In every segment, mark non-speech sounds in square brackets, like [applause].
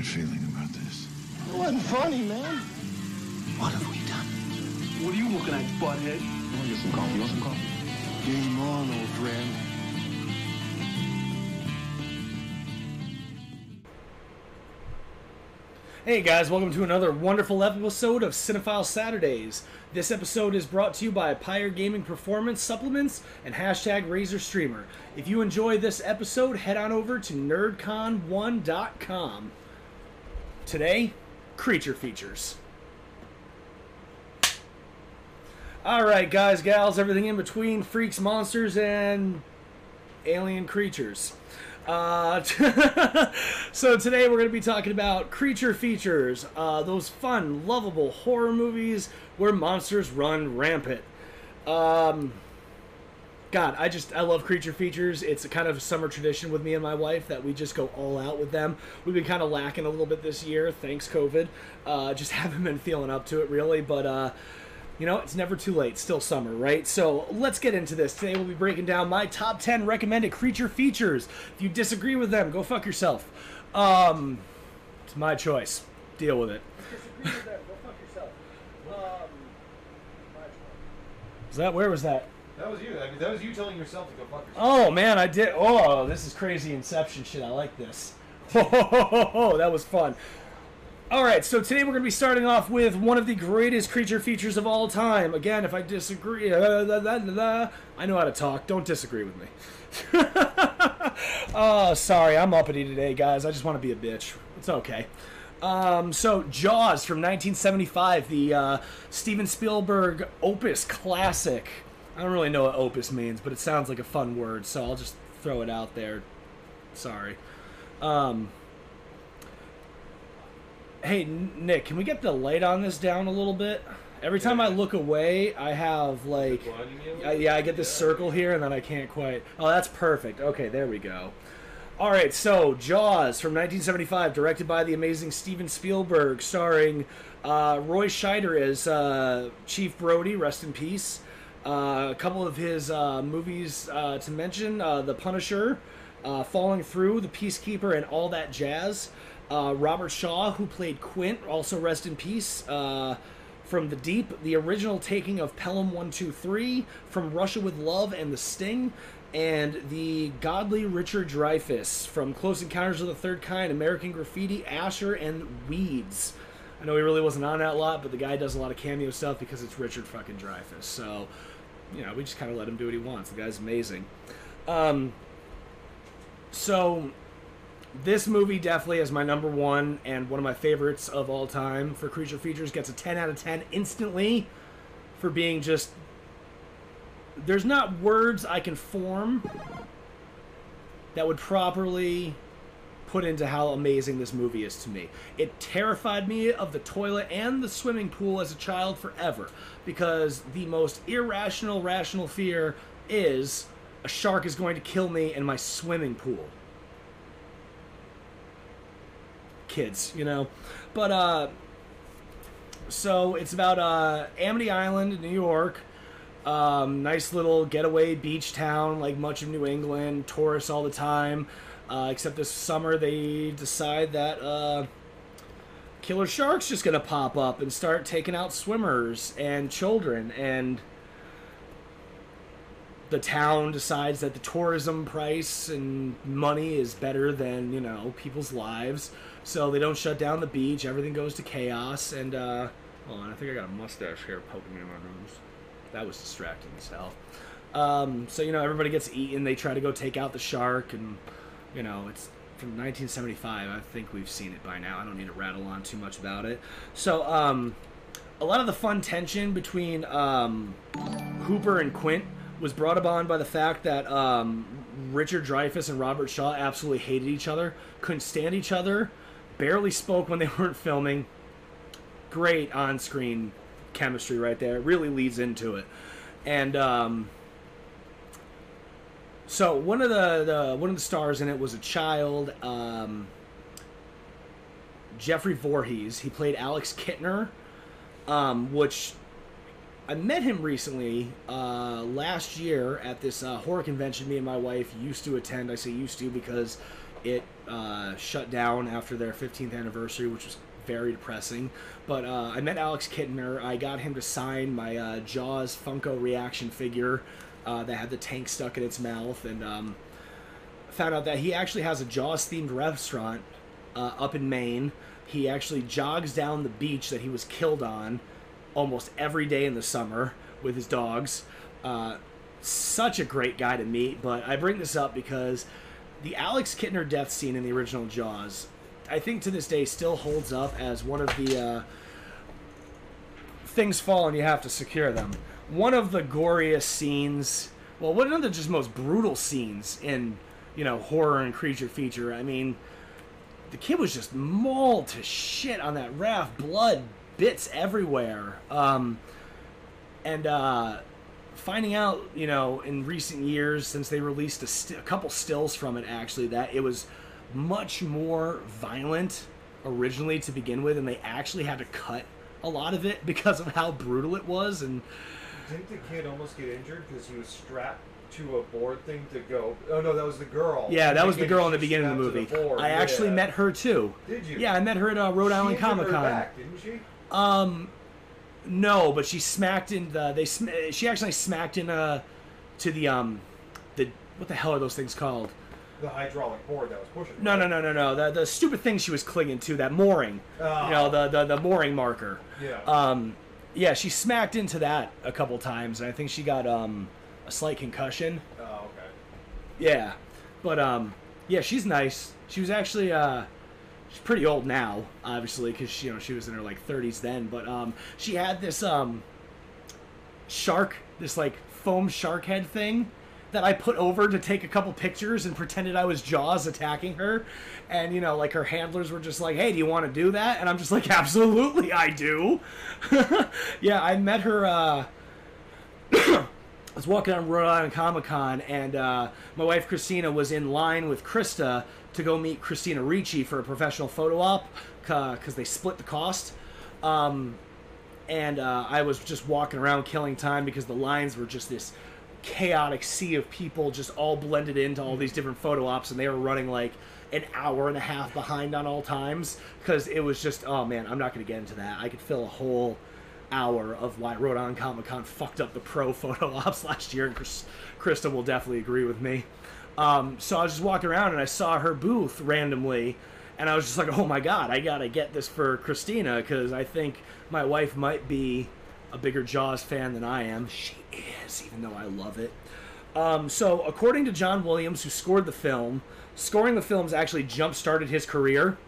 bad feeling about this. It wasn't funny, man. What have we done? What are you looking at, butthead? You want to get some coffee? You want some coffee? Game on, old friend. Hey guys, welcome to another wonderful episode of Cinephile Saturdays. This episode is brought to you by Pyre Gaming Performance Supplements and hashtag Razor Streamer. If you enjoy this episode, head on over to nerdcon1.com. Today, creature features. Alright, guys, gals, everything in between freaks, monsters, and alien creatures. Uh, [laughs] so today we're going to be talking about creature features, uh, those fun, lovable horror movies where monsters run rampant. Um, God, I just I love creature features. It's a kind of summer tradition with me and my wife that we just go all out with them. We've been kind of lacking a little bit this year, thanks COVID. Uh, just [laughs] haven't been feeling up to it really, but uh, you know, it's never too late. Still summer, right? So let's get into this. Today we'll be breaking down my top 10 recommended creature features. If you disagree with them, go fuck yourself. Um, it's my choice. Deal with it. Disagree with them, go fuck yourself. [laughs] Um, Is that, where was that? That was you. I mean, that was you telling yourself to go fuck yourself. Oh man, I did. Oh, this is crazy Inception shit. I like this. [laughs] Oh, that was fun. All right, so today we're going to be starting off with one of the greatest creature features of all time. Again, if I disagree, uh, da, da, da, I know how to talk. Don't disagree with me. [laughs] oh, sorry, I'm uppity today, guys. I just want to be a bitch. It's okay. Um, so, Jaws from 1975, the uh, Steven Spielberg opus classic. I don't really know what opus means, but it sounds like a fun word, so I'll just throw it out there. Sorry. Um, hey, Nick, can we get the light on this down a little bit? Every time I look away, I have like, I, yeah, I get this circle here, and then I can't quite. Oh, that's perfect. Okay, there we go. All right, so Jaws from 1975, directed by the amazing Steven Spielberg, starring uh, Roy Scheider as uh, Chief Brody, rest in peace. Uh, a couple of his uh, movies uh, to mention: The Punisher, Falling Through, The Peacekeeper, and all that jazz. Robert Shaw, who played Quint, also rest in peace. From the Deep, the original taking of Pelham 123, From Russia with Love and The Sting, and the godly Richard Dreyfuss from Close Encounters of the Third Kind, American Graffiti, Asher, and Weeds. I know he really wasn't on that lot, but the guy does a lot of cameo stuff because it's Richard fucking Dreyfuss. So, you know, we just kind of let him do what he wants. The guy's amazing. Um, so, this movie definitely is my number one and one of my favorites of all time for creature features. Gets a 10 out of 10 instantly for being just. There's not words I can form that would properly put into how amazing this movie is to me. It terrified me of the toilet and the swimming pool as a child forever because the most irrational, rational fear is a shark is going to kill me in my swimming pool. Kids, you know? But, uh, so it's about uh, Amity Island, New York. Um, nice little getaway beach town, like much of New England. Tourists all the time. Uh, except this summer, they decide that uh, killer shark's just gonna pop up and start taking out swimmers and children, and the town decides that the tourism price and money is better than you know people's lives, so they don't shut down the beach. Everything goes to chaos, and uh, hold on, I think I got a mustache hair poking me in my nose. That was distracting as hell. Um, so you know everybody gets eaten. They try to go take out the shark, and you know it's from 1975. I think we've seen it by now. I don't need to rattle on too much about it. So um, a lot of the fun tension between um, Hooper and Quint was brought upon by the fact that um, Richard Dreyfuss and Robert Shaw absolutely hated each other, couldn't stand each other, barely spoke when they [laughs] weren't filming. Great on-screen chemistry right there. It really leads into it, and um, so one of the, the one of the stars in it was a child, um, Jeffrey Voorhees. He played Alex Kintner, um, which I met him recently uh, last year at this uh, horror convention. Me and my wife used to attend. I say used to because it uh, shut down after their 15th anniversary, which was very depressing. But uh, I met Alex Kintner. I got him to sign my uh, Jaws Funko reaction figure uh, that had the tank stuck in its mouth, and um, found out that he actually has a Jaws themed restaurant uh, up in Maine. He actually jogs down the beach that he was killed on almost every day in the summer with his dogs. Uh, such a great guy to meet, but I bring this up because the Alex Kintner death scene in the original Jaws, I think to this day still holds up as one of the uh, things fall and you have to secure them. One of the goriest scenes, well, one of the just most brutal scenes in you know horror and creature feature. I mean, the kid was just mauled to shit on that raft, blood, bits everywhere. Um, and uh, finding out, you know, in recent years, since they released a, st- a couple stills from it, actually, that it was much more violent originally to begin with, and they actually had to cut a lot of it [laughs] because of how brutal it was. And Didn't the kid almost get injured because he was strapped to a board thing to go? Oh no, that was the girl. yeah, that was the girl in the beginning of the movie. I actually yeah. met her too. Did you? Yeah, I met her at uh, Rhode She Island Comic Con. back, didn't she? Um, no, but she smacked in the they. Sm- she actually smacked in uh to the um the what the hell are those things called? The hydraulic board that was pushing. her. No, no, no, no, no. The the stupid thing she was clinging to that mooring. Oh. You know the the the mooring marker. Yeah. Um, yeah, she smacked into that a couple times, and I think she got um a slight concussion. oh, okay. Yeah, but um, yeah, she's nice. She was actually uh, she's pretty old now, obviously, because she you know she was in her like 30s then. But um, she had this um shark, this like foam shark head thing that I put over to take a couple pictures and pretended I was Jaws attacking her. And you know, like her handlers were just like, "Hey, do you want to do that?" And I'm just like, "Absolutely, I do." [laughs] yeah, I met her. uh [clears throat] I was walking on Rhode Island Comic Con, and uh, my wife Christina was in line with Krista to go meet Christina Ricci for a professional photo op because they split the cost. Um, and uh, I was just walking around killing time because the lines were just this chaotic sea of people just all blended into all these different photo ops, and they were running like an hour and a half behind on all times because it was just oh man, I'm not going to get into that. I could fill a whole hour of why Island Comic Con fucked up the pro [laughs] photo ops last year, and Chris, Krista will definitely agree with me. Um, so I was just walking around and I saw her booth randomly, and I was just like, oh my god, I gotta get this for Christina because I think my wife might be a bigger Jaws fan than I am. She is, even though I love it. Um, so, according to John Williams, who scored the film, scoring the films actually jump started his career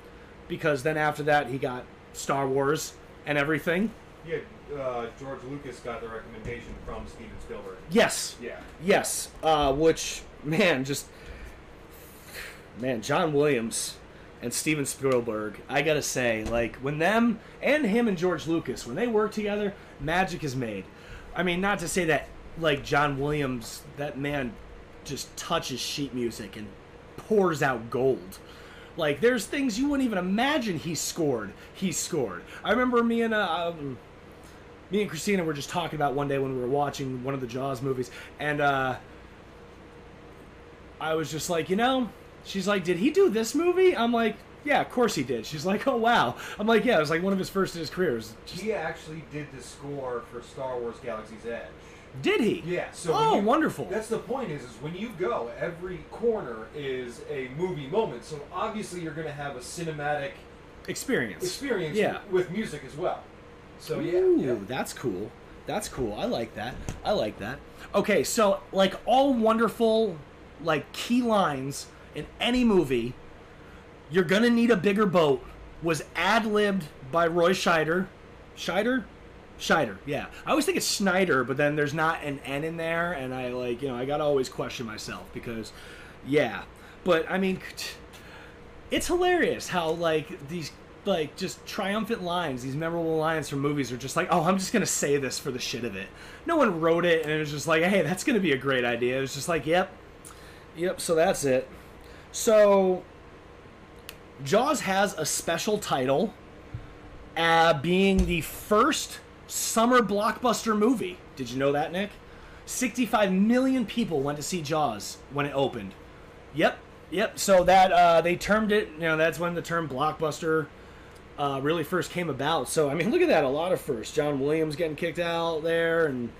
because then after that he got Star Wars and everything. Yeah, uh, George Lucas got the recommendation from Steven Spielberg. Yes, Yeah. yes. Uh, which man, just man, John Williams and Steven Spielberg. I gotta say, like when them and him and George Lucas when they work together, magic is made. I mean, not to say that like John Williams, that man just touches sheet music and pours out gold. Like there's things you wouldn't even imagine he scored. He scored. I remember me and uh, um, me and Christina were just talking about one day when we were watching one of the Jaws movies, and uh, I was just like, you know, she's like, did he do this movie? I'm like, yeah, of course he did. She's like, oh wow. I'm like, yeah, it was like one of his first in his career. It was just- He actually did the score for Star Wars Galaxy's Edge. did he? Yeah. So oh, you- wonderful. That's the point. Is is when you go, every corner is a movie moment. So obviously you're going to have a cinematic Experience. experience Yeah. with music as well. So yeah, Ooh, yeah. that's cool. That's cool. I like that. I like that. Okay, so like all wonderful like key lines in any movie, you're gonna need a bigger boat was ad libbed by Roy Scheider. Scheider? Scheider, yeah. I always think it's Schneider, but then there's not an N in there, and I like, you know, I gotta always question myself because, yeah. But I mean, it's hilarious how like these like just triumphant lines, these memorable lines from movies are just like, oh, I'm just gonna say this for the shit of it. No one wrote it, and it was just like, hey, that's gonna be a great idea. It was just like, yep, yep. So that's it. So Jaws has a special title, uh, being the first summer blockbuster movie. Did you know that, Nick? 65 million people went to see Jaws when it opened. Yep, Yep. So that uh, they termed it. You know, that's when the term blockbuster uh, really first came about. So I mean, look at that. A lot of firsts. John Williams getting kicked out there, and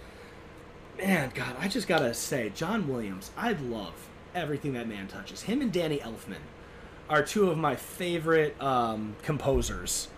man, God, I just gotta say, John Williams. I love everything that man touches. Him and Danny Elfman are two of my favorite um, composers.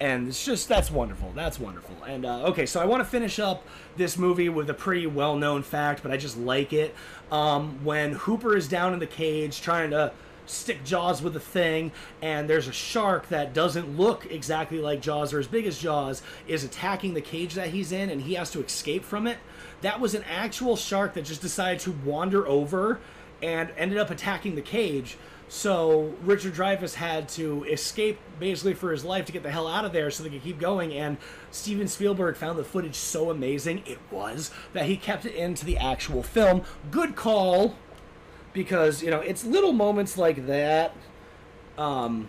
And it's just that's wonderful. That's wonderful. And uh, okay, so I want to finish up this movie with a pretty well-known fact, but I just like it. Um, when Hooper is down in the cage trying to stick Jaws with the thing, and there's a shark that doesn't look exactly like Jaws or as big as Jaws is attacking the cage that he's in, and he has to escape from it. That was an actual shark that just decided to wander over and ended up attacking the cage. So Richard Dreyfuss had to escape basically for his life to get the hell out of there so they could keep going. And Steven Spielberg found the footage so amazing it was that he kept it into the actual film. Good call, because you know it's little moments like that, um,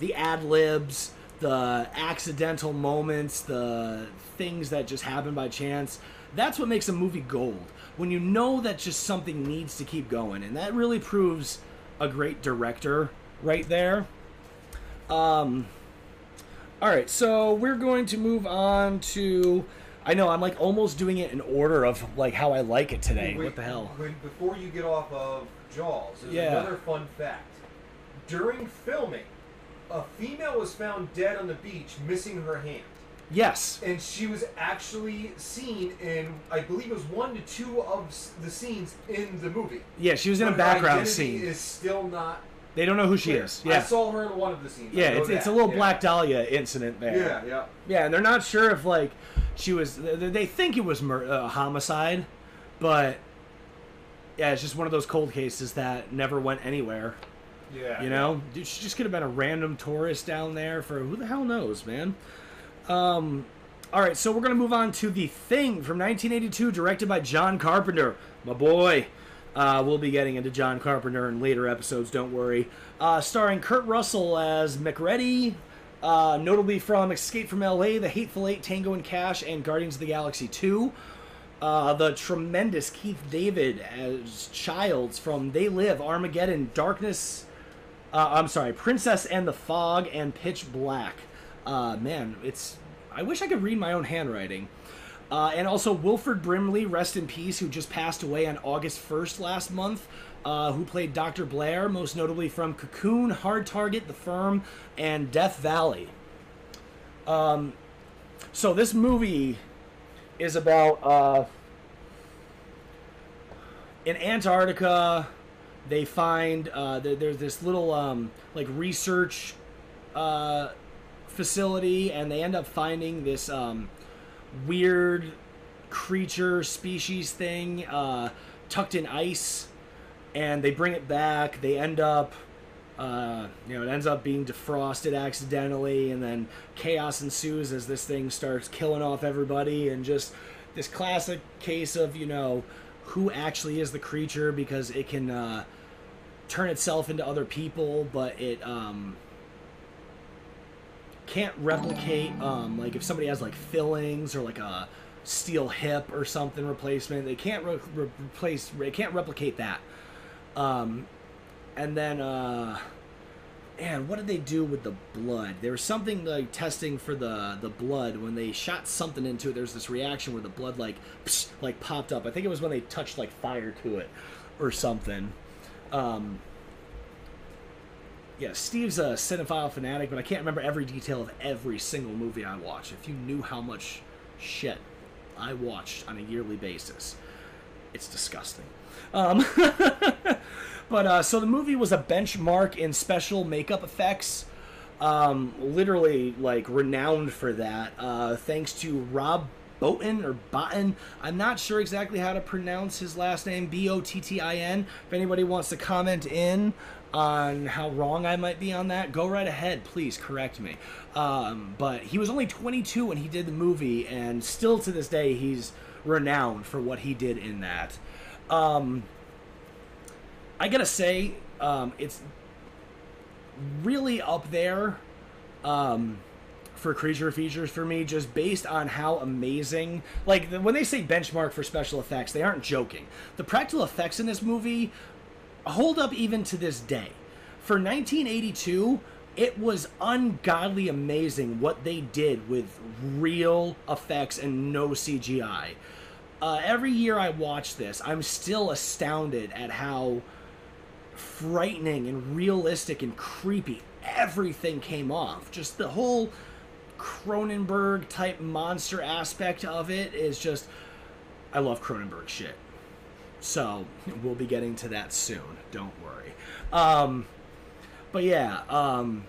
the ad libs, the accidental moments, the things that just happen by chance. That's what makes a movie gold. When you know that just something needs to keep going, and that really proves a great director right there. Um, all right, so we're going to move on to. I know I'm like almost doing it in order of like how I like it today. Wait, what the hell? When, before you get off of Jaws, there's Yeah. another fun fact. During filming, a female was found dead on the beach, missing her hand. Yes. And she was actually seen in, I believe it was one to two of the scenes in the movie. Yeah, she was in a But her background scene. Is still not. They don't know who she clear. is. I saw her in one of the scenes. Yeah, it's, it's a little Yeah. Black Dahlia incident there. Yeah, yeah. Yeah, and they're not sure if like she was. They they think it was mur- uh, homicide, but yeah, it's just one of those cold cases that never went anywhere. Yeah. You know, dude, she just could have been a random tourist down there for who the hell knows, man. Um, all right, so we're gonna move on to the Thing from 1982, directed by John Carpenter, my boy. Uh, we'll be getting into John Carpenter in later episodes. Don't worry. Uh, starring Kurt Russell as McReady, uh, notably from Escape from L.A., The Hateful Eight, Tango and Cash, and Guardians of the Galaxy 2. Uh, the tremendous Keith David as Childs from They Live, Armageddon, Darkness. Uh, I'm sorry, Princess and the Fog, and Pitch Black. Uh, man, it's. I wish I could read my own handwriting. Uh, and also Wilford Brimley, rest in peace, who just passed away on August 1st last month, uh, who played Dr. Blair, most notably from Cocoon, Hard Target, The Firm, and Death Valley. Um, so this movie is about uh, in Antarctica. They find uh, there, there's this little um, like research uh, facility, and they end up finding this um, weird creature species thing uh, tucked in ice, and they bring it back. They end up. Uh, you know, it ends up being defrosted accidentally, and then chaos ensues as this thing starts killing off everybody, and just this classic case of you know who actually is the creature because it can uh, turn itself into other people, but it um, can't replicate. Um, like if somebody has like fillings or like a steel hip or something replacement, they can't re- re- replace. They can't replicate that. Um, and then uh man what did they do with the blood there was something like testing for the the blood when they shot something into it there's this reaction where the blood like psh, like popped up i think it was when they touched like fire to it or something um yeah steve's a cinephile fanatic but i can't remember every detail of every single movie i watch if you knew how much shit i watched on a yearly basis it's disgusting um [laughs] But uh, so the movie was a benchmark in special makeup effects, um, literally like renowned for that. Uh, thanks to Rob Bottin or Bottin. I'm not sure exactly how to pronounce his last name. B O T T I N. If anybody wants to comment in on how wrong I might be on that, go right ahead. Please correct me. Um, but he was only 22 when he did the movie, and still to this day, he's renowned for what he did in that. Um, I gotta say, um, it's really up there um, for creature features for me, just based on how amazing. Like when they say benchmark for special effects, they aren't joking. The practical effects in this movie hold up even to this day. For 1982, it was ungodly amazing what they did with real effects and no CGI. Uh, every year I watch this, I'm still astounded at how frightening and realistic and creepy everything came off. Just the whole Cronenberg type monster aspect of it is just. I love Cronenberg shit. So we'll be getting to that soon. Don't worry. Um, but yeah, um,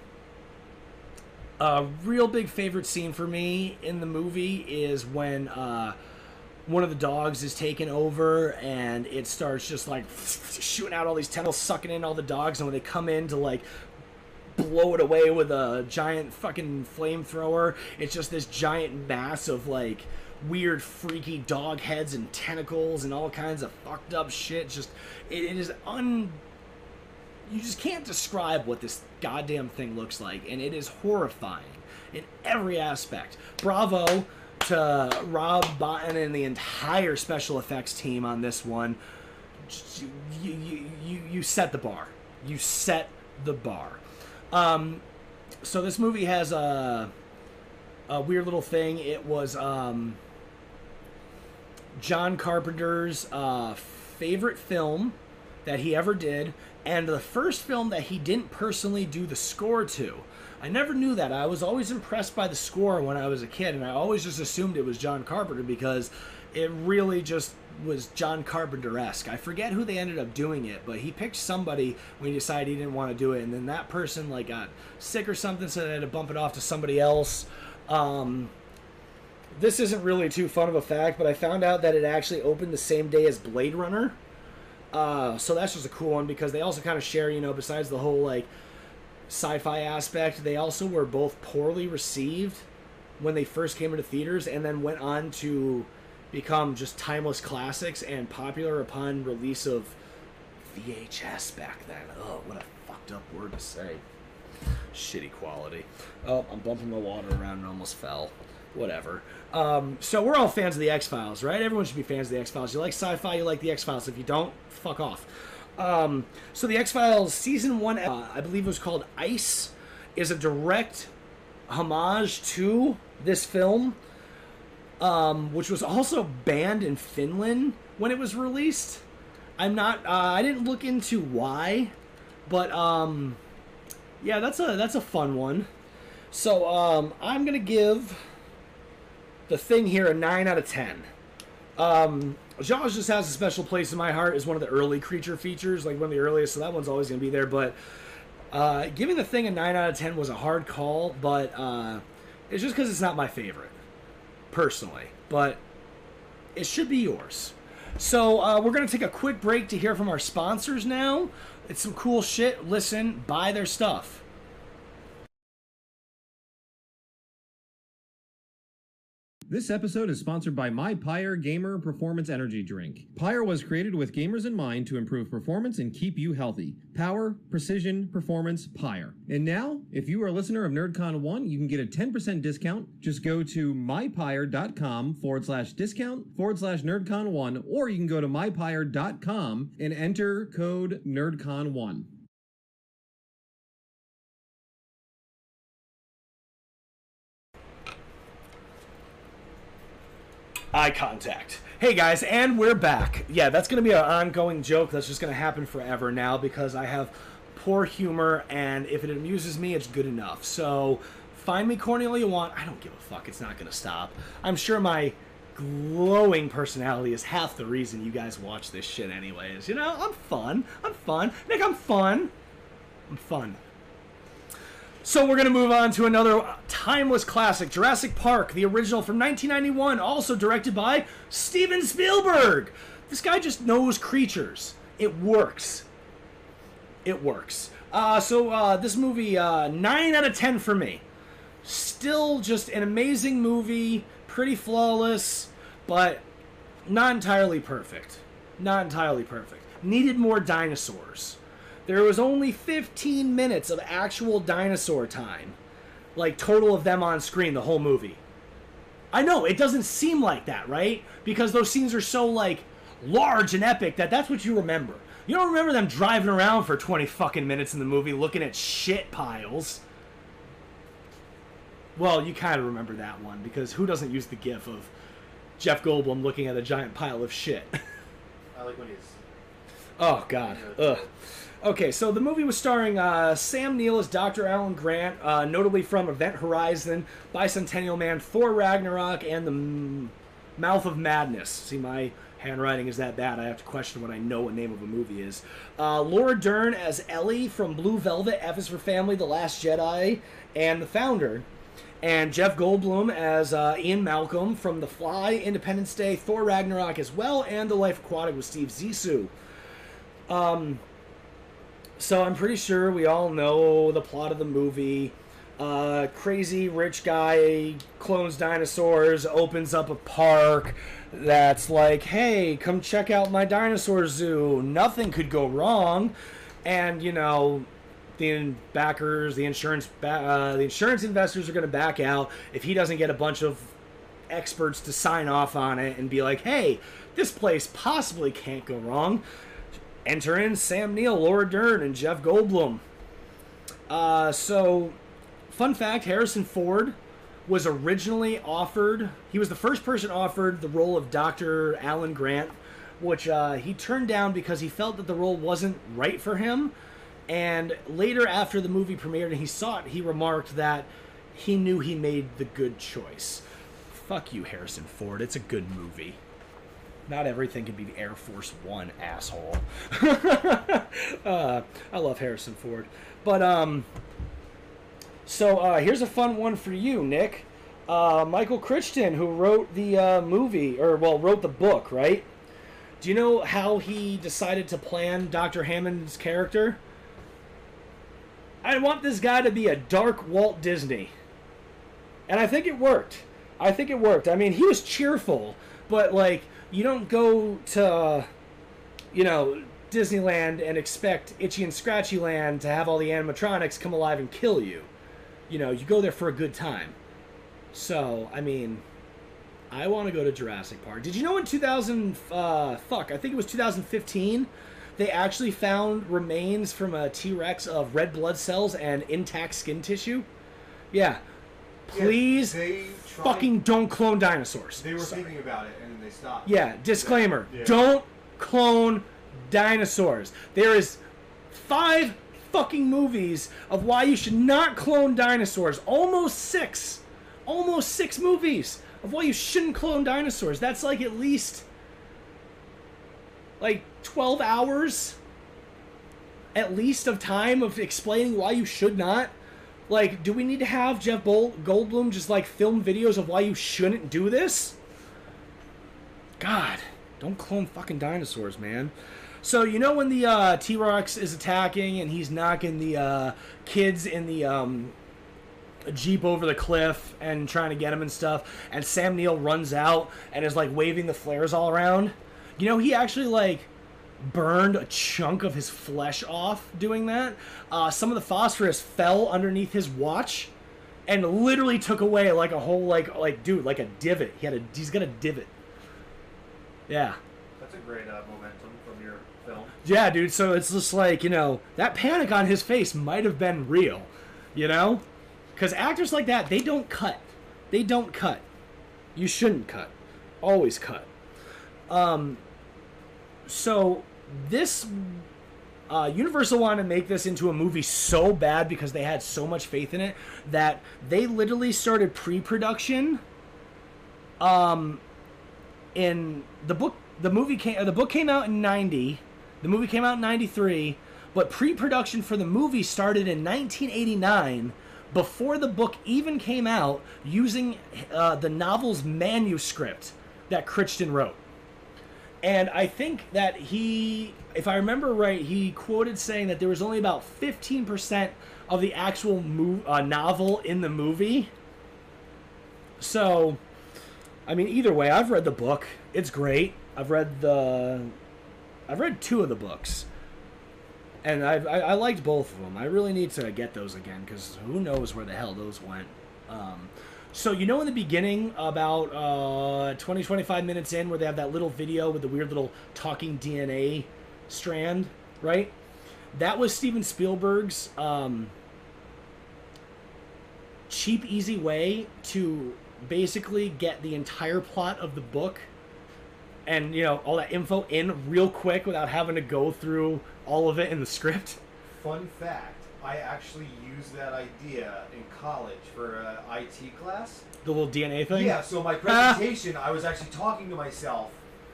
a real big favorite scene for me in the movie is when uh, one of the dogs is taken over and it starts just like [laughs] shooting out all these tentacles, sucking in all the dogs, and when they come in to like blow it away with a giant fucking flamethrower, it's just this giant mass of like weird freaky dog heads and tentacles and all kinds of fucked up shit. Just it, it is un you just can't describe what this goddamn thing looks like and it is horrifying in every aspect. Bravo to rob Bottin and the entire special effects team on this one. You, you, you, you set the bar. You set the bar um, so this movie has a, a weird little thing it was um, John Carpenter's uh, favorite film that he ever did, and the first film that he didn't personally do the score to. I never knew that. I was always impressed by the score when I was a kid, and I always just assumed it was John Carpenter because it really just was John Carpenter esque. I forget who they ended up doing it, but he picked somebody when he decided he didn't want to do it, and then that person like got sick or something, so they had to bump it off to somebody else. Um, this isn't really too fun of a fact, but I found out that it actually opened the same day as Blade Runner. Uh, so that's just a cool one because they also kind of share, you know, besides the whole like sci-fi aspect, they also were both poorly received when they first came into theaters, and then went on to become just timeless classics and popular upon release of VHS back then. Oh, what a fucked up word to say. Shitty quality. Oh, I'm bumping my water around and almost fell. Whatever. Um, so we're all fans of the X Files, right? Everyone should be fans of the X Files. You like sci-fi, you like the X Files. If you don't, fuck off. Um, so the X Files season one, uh, I believe it was called Ice, is a direct homage to this film, um, which was also banned in Finland when it was released. I'm not. Uh, I didn't look into why, but um, yeah, that's a that's a fun one. So um, I'm gonna give the thing here a 9 out of 10. Um, Jaws just has a special place in my heart as one of the early creature features, like one of the earliest, so that one's always to be there. But uh, giving the thing a 9 out of 10 was a hard call, but uh, it's just because it's not my favorite, personally. But it should be yours. So uh, we're going to take a quick break to hear from our sponsors now. It's some cool shit. Listen, buy their stuff. This episode is sponsored by My Pyre Gamer Performance Energy Drink. Pyre was created with gamers in mind to improve performance and keep you healthy. Power, precision, performance, Pyre. And now, if you are a listener of NerdCon 1, you can get a 10% discount. Just go to mypyre.com forward slash discount forward slash NerdCon 1, or you can go to mypyre.com and enter code NerdCon 1. Eye contact. Hey guys, and we're back. Yeah, that's going to be an ongoing joke that's just going to happen forever now because I have poor humor, and if it amuses me, it's good enough. So find me corny all you want. I don't give a fuck. It's not going to stop. I'm sure my glowing personality is half the reason you guys watch this shit, anyways. You know, I'm fun. I'm fun. Nick, I'm fun. I'm fun. So we're going to move on to another timeless classic, Jurassic Park, the original from 1991, also directed by Steven Spielberg. This guy just knows creatures. It works. It works. Uh, so uh, this movie, uh, 9 out of 10 for me. Still just an amazing movie, pretty flawless, but not entirely perfect. Not entirely perfect. Needed more dinosaurs there was only 15 minutes of actual dinosaur time. Like, total of them on screen, the whole movie. I know, it doesn't seem like that, right? Because those scenes are so, like, large and epic that that's what you remember. You don't remember them driving around for 20 fucking minutes in the movie looking at shit piles. Well, you kind of remember that one because who doesn't use the gif of Jeff Goldblum looking at a giant pile of shit? [laughs] I like when he's. Oh God. Ugh. Okay, so the movie was starring uh, Sam Neill as Dr. Alan Grant, uh, notably from Event Horizon, Bicentennial Man, Thor Ragnarok, and The M- Mouth of Madness. See, my handwriting is that bad. I have to question what I know what name of a movie is. Uh, Laura Dern as Ellie from Blue Velvet, F is for Family, The Last Jedi, and The Founder. And Jeff Goldblum as uh, Ian Malcolm from The Fly, Independence Day, Thor Ragnarok as well, and The Life Aquatic with Steve Zissou. Um, so I'm pretty sure we all know the plot of the movie. Uh, crazy rich guy clones dinosaurs, opens up a park that's like, hey, come check out my dinosaur zoo. Nothing could go wrong. And, you know, the backers, the insurance, uh, the insurance investors are going to back out if he doesn't get a bunch of experts to sign off on it and be like, hey, this place possibly can't go wrong. Enter in Sam Neill, Laura Dern, and Jeff Goldblum. Uh, so, fun fact Harrison Ford was originally offered, he was the first person offered the role of Dr. Alan Grant, which uh, he turned down because he felt that the role wasn't right for him. And later, after the movie premiered and he saw it, he remarked that he knew he made the good choice. Fuck you, Harrison Ford. It's a good movie. Not everything can be Air Force One, asshole. [laughs] uh, I love Harrison Ford. But, um, so uh, here's a fun one for you, Nick. Uh, Michael Crichton, who wrote the uh, movie, or, well, wrote the book, right? Do you know how he decided to plan Dr. Hammond's character? I want this guy to be a dark Walt Disney. And I think it worked. I think it worked. I mean, he was cheerful, but like you don't go to you know Disneyland and expect Itchy and Scratchy Land to have all the animatronics come alive and kill you. You know, you go there for a good time. So, I mean, I want to go to Jurassic Park. Did you know in 2000 uh fuck, I think it was 2015, they actually found remains from a T-Rex of red blood cells and intact skin tissue? Yeah. Please tried- fucking don't clone dinosaurs. They were Sorry. thinking about it they stopped. Yeah, disclaimer. Yeah. Don't clone dinosaurs. There is five fucking movies of why you should not clone dinosaurs. Almost six. Almost six movies of why you shouldn't clone dinosaurs. That's like at least like 12 hours at least of time of explaining why you should not. Like, do we need to have Jeff Goldblum just like film videos of why you shouldn't do this? God, don't clone fucking dinosaurs, man. So you know when the uh, T Rex is attacking and he's knocking the uh, kids in the um, jeep over the cliff and trying to get him and stuff, and Sam Neill runs out and is like waving the flares all around. You know he actually like burned a chunk of his flesh off doing that. Uh, some of the phosphorus fell underneath his watch and literally took away like a whole like like dude like a divot. He had a he's got a divot. Yeah. That's a great uh, momentum from your film. Yeah, dude. So it's just like you know that panic on his face might have been real, you know, because actors like that they don't cut, they don't cut. You shouldn't cut, always cut. Um. So this uh, Universal wanted to make this into a movie so bad because they had so much faith in it that they literally started pre-production. Um, in the book, the movie came, the book came out in '90. The movie came out in '93, but pre-production for the movie started in 1989, before the book even came out, using uh, the novel's manuscript that Crichton wrote. And I think that he, if I remember right, he quoted saying that there was only about 15% of the actual mov- uh, novel in the movie. So, I mean, either way, I've read the book. It's great. I've read the, I've read two of the books, and I've, I I liked both of them. I really need to get those again because who knows where the hell those went. Um, so you know in the beginning about uh, 20 25 minutes in where they have that little video with the weird little talking DNA strand, right? That was Steven Spielberg's um, cheap, easy way to basically get the entire plot of the book and you know all that info in real quick without having to go through all of it in the script. Fun fact: I actually used that idea in college for a IT class. The little DNA thing. Yeah, so my [laughs] presentation, I was actually talking to myself.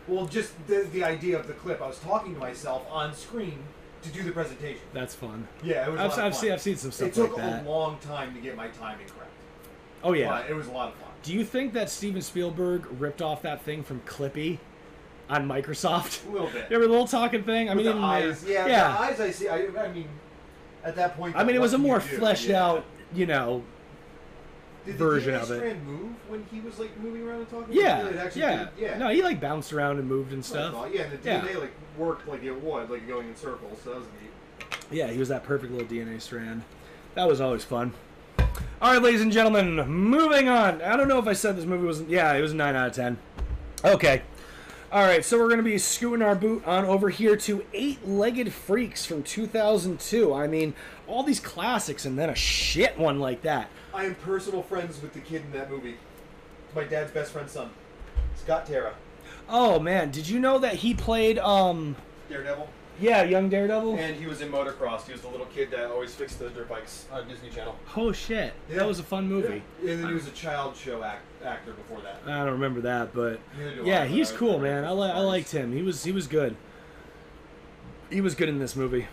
Well, just the, the idea of the clip, I was talking to myself on screen to do the presentation. That's fun. Yeah, it was. a I've, I've fun. seen I've seen some stuff. It took like a long time to get my timing correct. Oh yeah. but it was a lot of fun. Do you think that Steven Spielberg ripped off that thing from Clippy on Microsoft? A little bit. [laughs] Remember the little talking thing? I With mean, the eyes, yeah, yeah. the eyes. I see. I, I mean, at that point. I mean, it was a more do? fleshed Yeah. out, you know. Did version the DNA of it. strand move when he was like moving around and talking? Yeah, it actually yeah, did- yeah. No, he like bounced around and moved and That's what I stuff. Yeah, and the Yeah. DNA like worked like it would, like going in circles. So that was neat. Yeah, he was that perfect little DNA strand. That was always fun. All right, ladies and gentlemen, moving on. I don't know if I said this movie was. Yeah, it was a nine out of ten. Okay. All right, so we're gonna be scooting our boot on over here to Eight-Legged Freaks from 2002. I mean, all these classics and then a shit one like that. I am personal friends with the kid in that movie. It's My dad's best friend's son, Scott Terra, Oh man, did you know that he played? Um, Daredevil, yeah, Young Daredevil. and he was in Motocross. He was the little kid that always fixed the dirt bikes on Disney Channel. Oh shit, Yeah. that was a fun movie. Yeah. And then he was a child show act- actor before that. I don't remember that, but Neither I, yeah, he's cool, man. I, li- I liked him. He was he was good. He was good in this movie.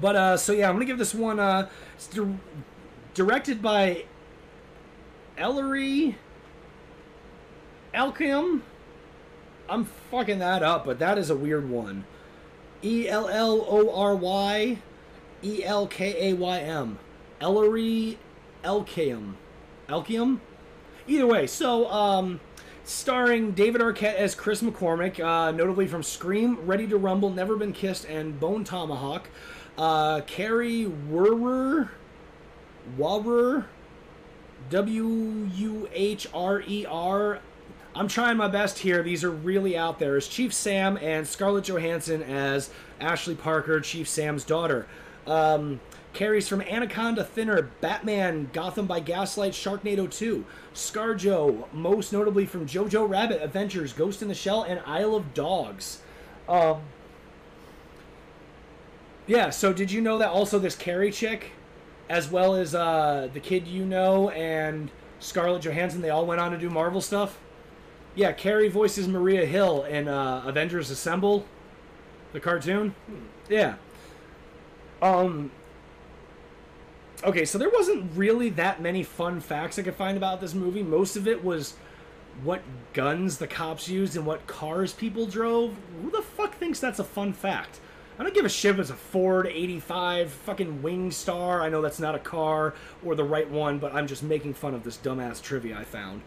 But uh, so yeah, I'm gonna give this one. Uh, it's dir- directed by Ellory Elkayem. I'm fucking that up, but that is a weird one. E L L O R Y E L K A Y M. Ellory Elkayem. Elkium? Either way, so um, starring David Arquette as Chris McCormick, uh, notably from Scream, Ready to Rumble, Never Been Kissed, and Bone Tomahawk. Uh, Kari Werrer, Warrer, W U H R E R. I'm trying my best here. These are really out there. As Chief Sam and Scarlett Johansson as Ashley Parker, Chief Sam's daughter. Um, Kari's from Anaconda Thinner, Batman, Gotham by Gaslight, Sharknado 2, Scarjo, most notably from Jojo Rabbit Adventures, Ghost in the Shell, and Isle of Dogs. Um, yeah, so did you know that also this Kari chick, as well as uh, the kid you know and Scarlett Johansson, they all went on to do Marvel stuff? Yeah, Kari voices Maria Hill in uh, Avengers Assemble, the cartoon. Yeah. Um. Okay, so there wasn't really that many fun facts I could find about this movie. Most of it was what guns the cops used and what cars people drove. Who the fuck thinks that's a fun fact? I don't give a shit if it's a Ford 85 fucking Wingstar. I know that's not a car or the right one, but I'm just making fun of this dumbass trivia I found.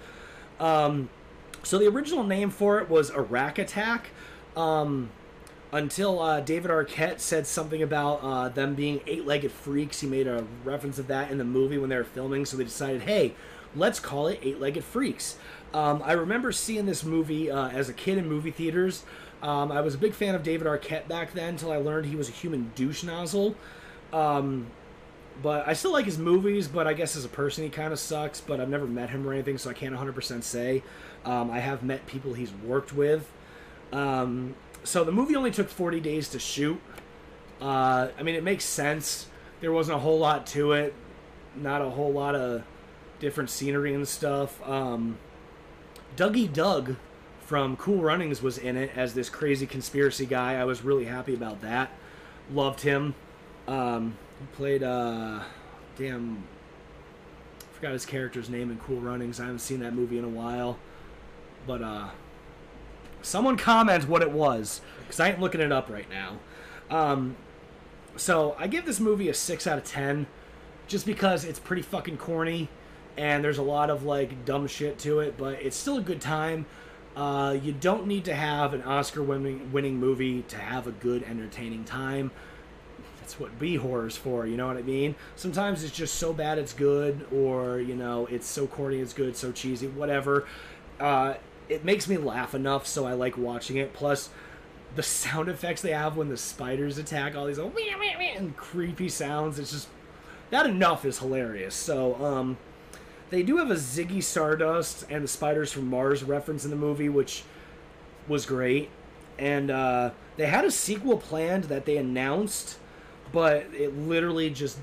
Um, so the original name for it was Arac Attack. Um, until uh, David Arquette said something about uh, them being eight-legged freaks. He made a reference of that in the movie when they were filming, so they decided, hey, let's call it Eight-Legged Freaks. Um, I remember seeing this movie uh, as a kid in movie theaters. Um, I was a big fan of David Arquette back then until I learned he was a human douche nozzle. Um, but I still like his movies, but I guess as a person he kind of sucks. But I've never met him or anything, so I can't 100% say. Um, I have met people he's worked with. Um, so the movie only took 40 days to shoot. Uh, I mean, it makes sense. There wasn't a whole lot to it. Not a whole lot of different scenery and stuff. Um, Dougie Doug from Cool Runnings was in it as this crazy conspiracy guy. I was really happy about that. Loved him. Um, he played, uh, damn, forgot his character's name in Cool Runnings. I haven't seen that movie in a while. But, uh, someone comment what it was, because I ain't looking it up right now. Um, so I give this movie a 6 out of 10, just because it's pretty fucking corny, and there's a lot of, like, dumb shit to it, but it's still a good time. Uh, you don't need to have an Oscar winning winning movie to have a good, entertaining time. That's what B horror's for, you know what I mean? Sometimes it's just so bad it's good, or, you know, it's so corny it's good, so cheesy, whatever. Uh, it makes me laugh enough, so I like watching it. Plus, the sound effects they have when the spiders attack, all these "Wee, wee, wee," and creepy sounds. It's just that enough is hilarious. So um, they do have a Ziggy Stardust and the Spiders from Mars reference in the movie, which was great. And uh, they had a sequel planned that they announced, but it literally just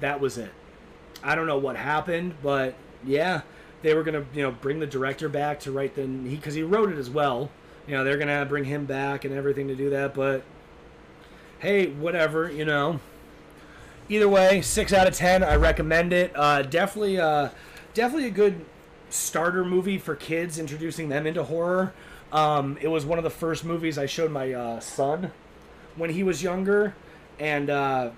that was it. I don't know what happened, but yeah, they were gonna you know bring the director back to write the he because he wrote it as well. You know they're gonna bring him back and everything to do that, but hey, whatever, you know. Either way, six out of ten. I recommend it. Uh, definitely, uh, definitely a good starter movie for kids, introducing them into horror. Um, it was one of the first movies I showed my uh, son when he was younger, and uh,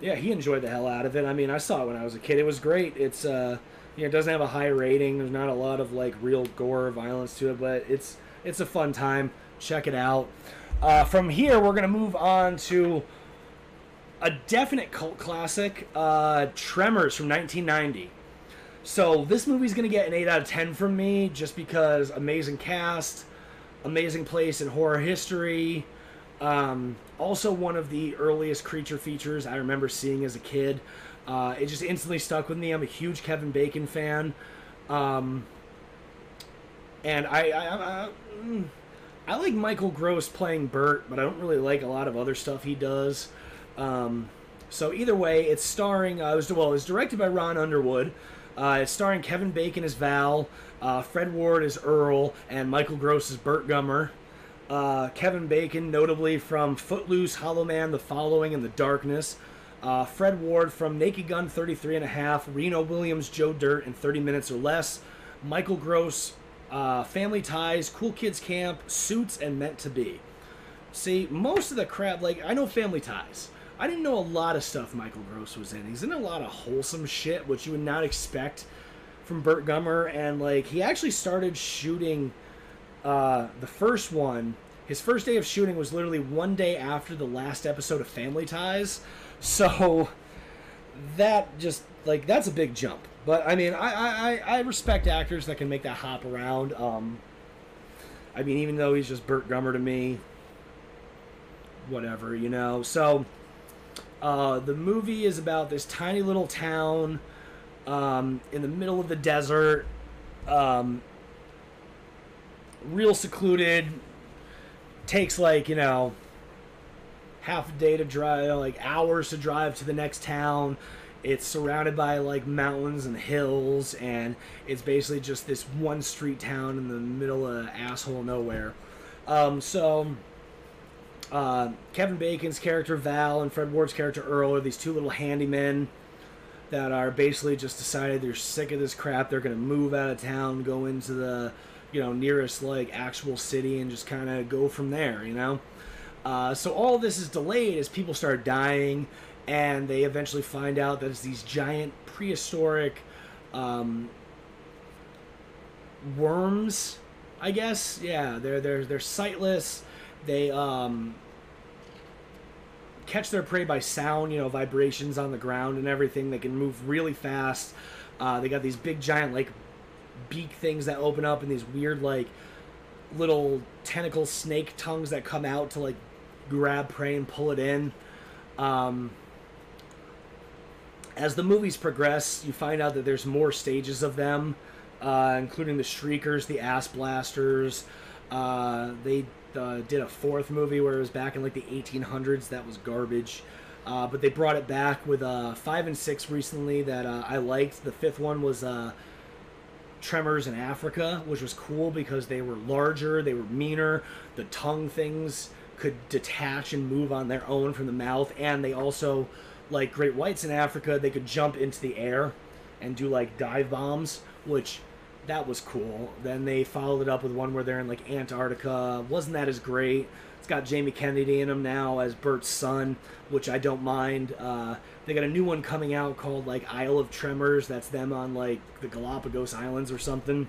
yeah, he enjoyed the hell out of it. I mean, I saw it when I was a kid. It was great. It's uh, you know, it doesn't have a high rating. There's not a lot of like real gore or violence to it, but it's it's a fun time. Check it out. Uh, from here, we're gonna move on to a definite cult classic, uh, Tremors from 1990. So this movie's gonna get an 8 out of 10 from me just because amazing cast, amazing place in horror history. Um, also, one of the earliest creature features I remember seeing as a kid. Uh, it just instantly stuck with me. I'm a huge Kevin Bacon fan. Um, and I, I, I, mm, I like Michael Gross playing Burt, but I don't really like a lot of other stuff he does. Um, so either way, it's starring. Uh, it was well, it was directed by Ron Underwood. Uh, it's starring Kevin Bacon as Val, uh, Fred Ward as Earl, and Michael Gross as Burt Gummer. Uh, Kevin Bacon, notably from Footloose, Hollow Man, The Following, and The Darkness. Uh, Fred Ward from Naked Gun 33 and a half, Remo Williams, Joe Dirt in 30 minutes or less. Michael Gross, uh, Family Ties, Cool Kids Camp, Suits, and Meant to Be. See, most of the crap, like, I know Family Ties. I didn't know a lot of stuff Michael Gross was in. He's in a lot of wholesome shit, which you would not expect from Burt Gummer. And, like, he actually started shooting uh, the first one. His first day of shooting was literally one day after the last episode of Family Ties. So, that just, like, that's a big jump. But, I mean, I, I, I respect actors that can make that hop around. Um, I mean, even though he's just Burt Gummer to me, whatever, you know. So, uh, the movie is about this tiny little town um, in the middle of the desert, um, real secluded. Takes like you know half a day to drive, like hours to drive to the next town. It's surrounded by like mountains and hills, and it's basically just this one street town in the middle of asshole nowhere. Um, so uh, Kevin Bacon's character Val and Fred Ward's character Earl are these two little handymen that are basically just decided they're sick of this crap. They're gonna move out of town, go into the you know nearest like actual city, and just kind of go from there. You know. Uh, so all this is delayed as people start dying, and they eventually find out that it's these giant prehistoric um, worms. I guess yeah, they're they're they're sightless. They um, catch their prey by sound, you know, vibrations on the ground and everything. They can move really fast. Uh, they got these big giant like beak things that open up and these weird like little tentacle snake tongues that come out to like grab prey and pull it in. Um, as the movies progress, you find out that there's more stages of them, uh, including the Shriekers, the Ass Blasters. Uh, they uh, did a fourth movie where it was back in like the 1800s. That was garbage. Uh, but they brought it back with uh, five and six recently that uh, I liked. The fifth one was uh, Tremors in Africa, which was cool because they were larger, they were meaner. The tongue things could detach and move on their own from the mouth, and they also, like great whites in Africa, they could jump into the air and do like dive bombs, which that was cool. Then they followed it up with one where they're in like Antarctica. Wasn't that as great? It's got Jamie Kennedy in them now as Burt's son, which I don't mind. Uh, they got a new one coming out called like Isle of Tremors. That's them on like the Galapagos Islands or something.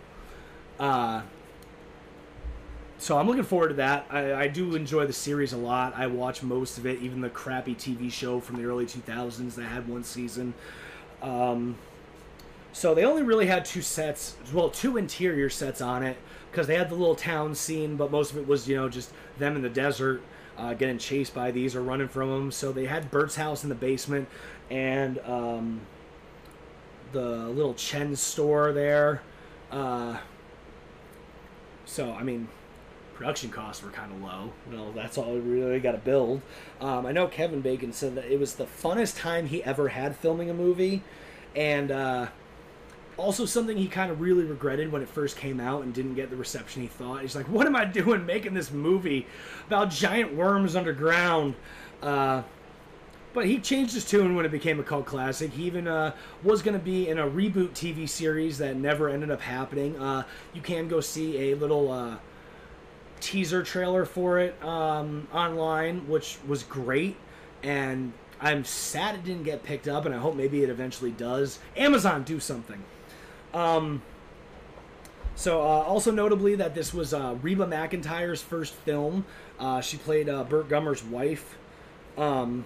Uh, so I'm looking forward to that. I, I do enjoy the series a lot. I watch most of it, even the crappy TV show from the early 2000s that had one season. Um, So they only really had two sets, well, two interior sets on it because they had the little town scene, but most of it was, you know, just them in the desert uh, getting chased by these or running from them. So they had Burt's house in the basement and um, the little Chen store there. Uh, so, I mean, production costs were kind of low. Well, that's all we really got to build. Um, I know Kevin Bacon said that it was the funnest time he ever had filming a movie, and uh, also something he kind of really regretted when it first came out and didn't get the reception he thought. He's like, "What am I doing making this movie about giant worms underground?" Uh, but he changed his tune when it became a cult classic. He even uh, was going to be in a reboot TV series that never ended up happening. Uh, you can go see a little uh, teaser trailer for it um, online, which was great. And I'm sad it didn't get picked up, and I hope maybe it eventually does. Amazon, do something. Um, so, uh, also notably, that this was uh, Reba McEntire's first film. Uh, she played uh, Burt Gummer's wife. Um,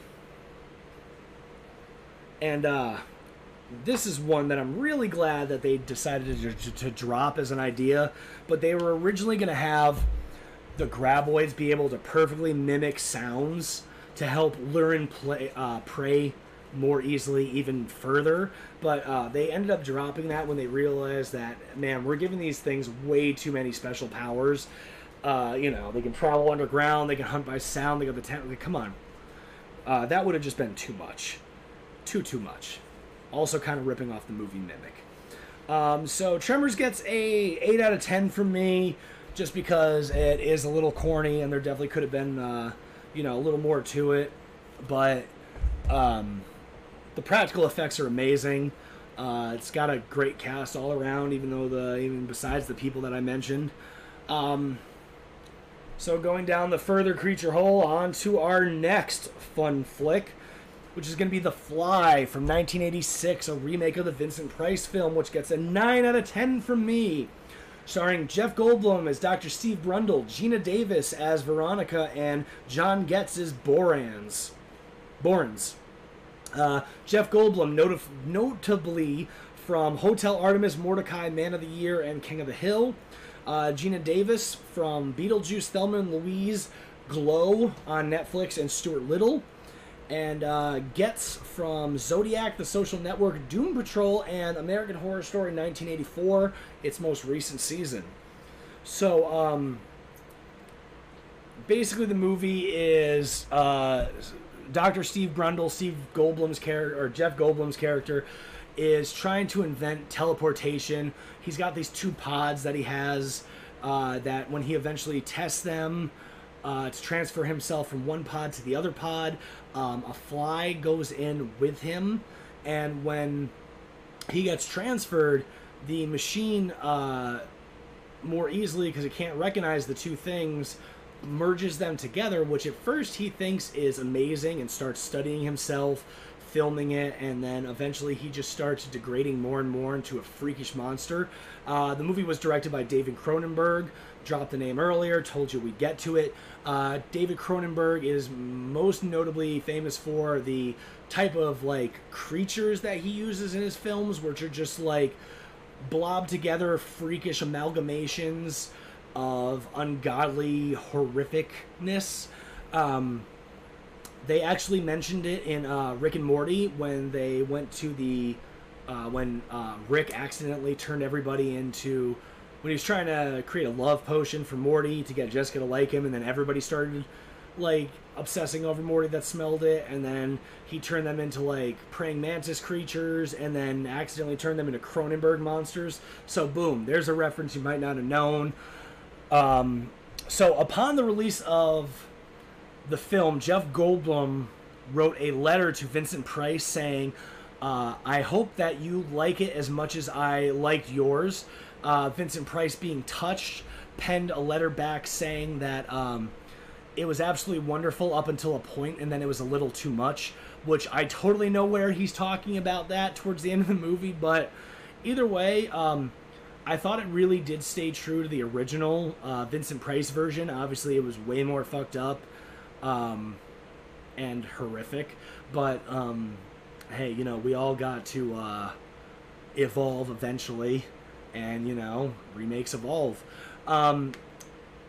and uh, this is one that I'm really glad that they decided to, to, to drop as an idea. But they were originally going to have the graboids be able to perfectly mimic sounds to help lure and play, uh, prey more easily, even further. But uh, they ended up dropping that when they realized that, man, we're giving these things way too many special powers. Uh, you know, they can travel underground, they can hunt by sound, they got the talent. Come on. Uh, that would have just been too much too too much. Also, kind of ripping off the movie Mimic. Um, so Tremors gets a eight out of ten from me, just because it is a little corny and there definitely could have been, uh, you know, a little more to it. But um, the practical effects are amazing. Uh, it's got a great cast all around, even though the even besides the people that I mentioned. Um, so going down the further creature hole, on to our next fun flick which is going to be The Fly from 1986, a remake of the Vincent Price film, which gets a 9 out of 10 from me. Starring Jeff Goldblum as Dr. Steve Brundle, Geena Davis as Veronica, and John Getz as Borans. Borans. Uh, Jeff Goldblum, not- notably from Hotel Artemis, Mortdecai, Man of the Year, and King of the Hill. Uh, Geena Davis from Beetlejuice, Thelma and Louise, Glow on Netflix, and Stuart Little and uh, Getz from Zodiac, The Social Network, Doom Patrol, and American Horror Story 1984, its most recent season. So, um, basically, the movie is uh, Dr. Steve Brundle, Steve Goldblum's character, or Jeff Goldblum's character, is trying to invent teleportation. He's got these two pods that he has uh, that when he eventually tests them, uh, to transfer himself from one pod to the other pod. Um, a fly goes in with him, and when he gets transferred, the machine uh, more easily because it can't recognize the two things merges them together, which at first he thinks is amazing and starts studying himself, filming it, and then eventually he just starts degrading more and more into a freakish monster. Uh, the movie was directed by David Cronenberg. Dropped the name earlier, told you we'd get to it. Uh, David Cronenberg is most notably famous for the type of like creatures that he uses in his films, which are just like blob together freakish amalgamations of ungodly horrificness. Um, they actually mentioned it in uh, Rick and Morty when they went to the uh, when uh, Rick accidentally turned everybody into when he was trying to create a love potion for Morty to get Jessica to like him, and then everybody started like obsessing over Morty that smelled it, and then he turned them into like praying mantis creatures, and then accidentally turned them into Cronenberg monsters. So boom, there's a reference you might not have known. Um, so upon the release of the film, Jeff Goldblum wrote a letter to Vincent Price saying, uh, "I hope that you like it as much as I liked yours." Uh, Vincent Price, being touched, penned a letter back saying that um, it was absolutely wonderful up until a point, and then it was a little too much. Which I totally know where he's talking about that towards the end of the movie, but either way, um, I thought it really did stay true to the original uh, Vincent Price version. Obviously, it was way more fucked up um, and horrific, but um, hey, you know, we all got to. Uh, evolve eventually, and you know remakes evolve. Um,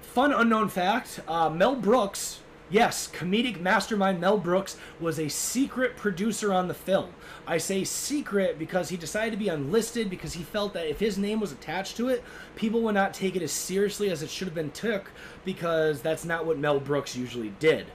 fun unknown fact: uh, Mel Brooks, yes, comedic mastermind Mel Brooks was a secret producer on the film. I say secret because he decided to be unlisted because he felt that if his name was attached to it, people would not take it as seriously as it should have been took because that's not what Mel Brooks usually did.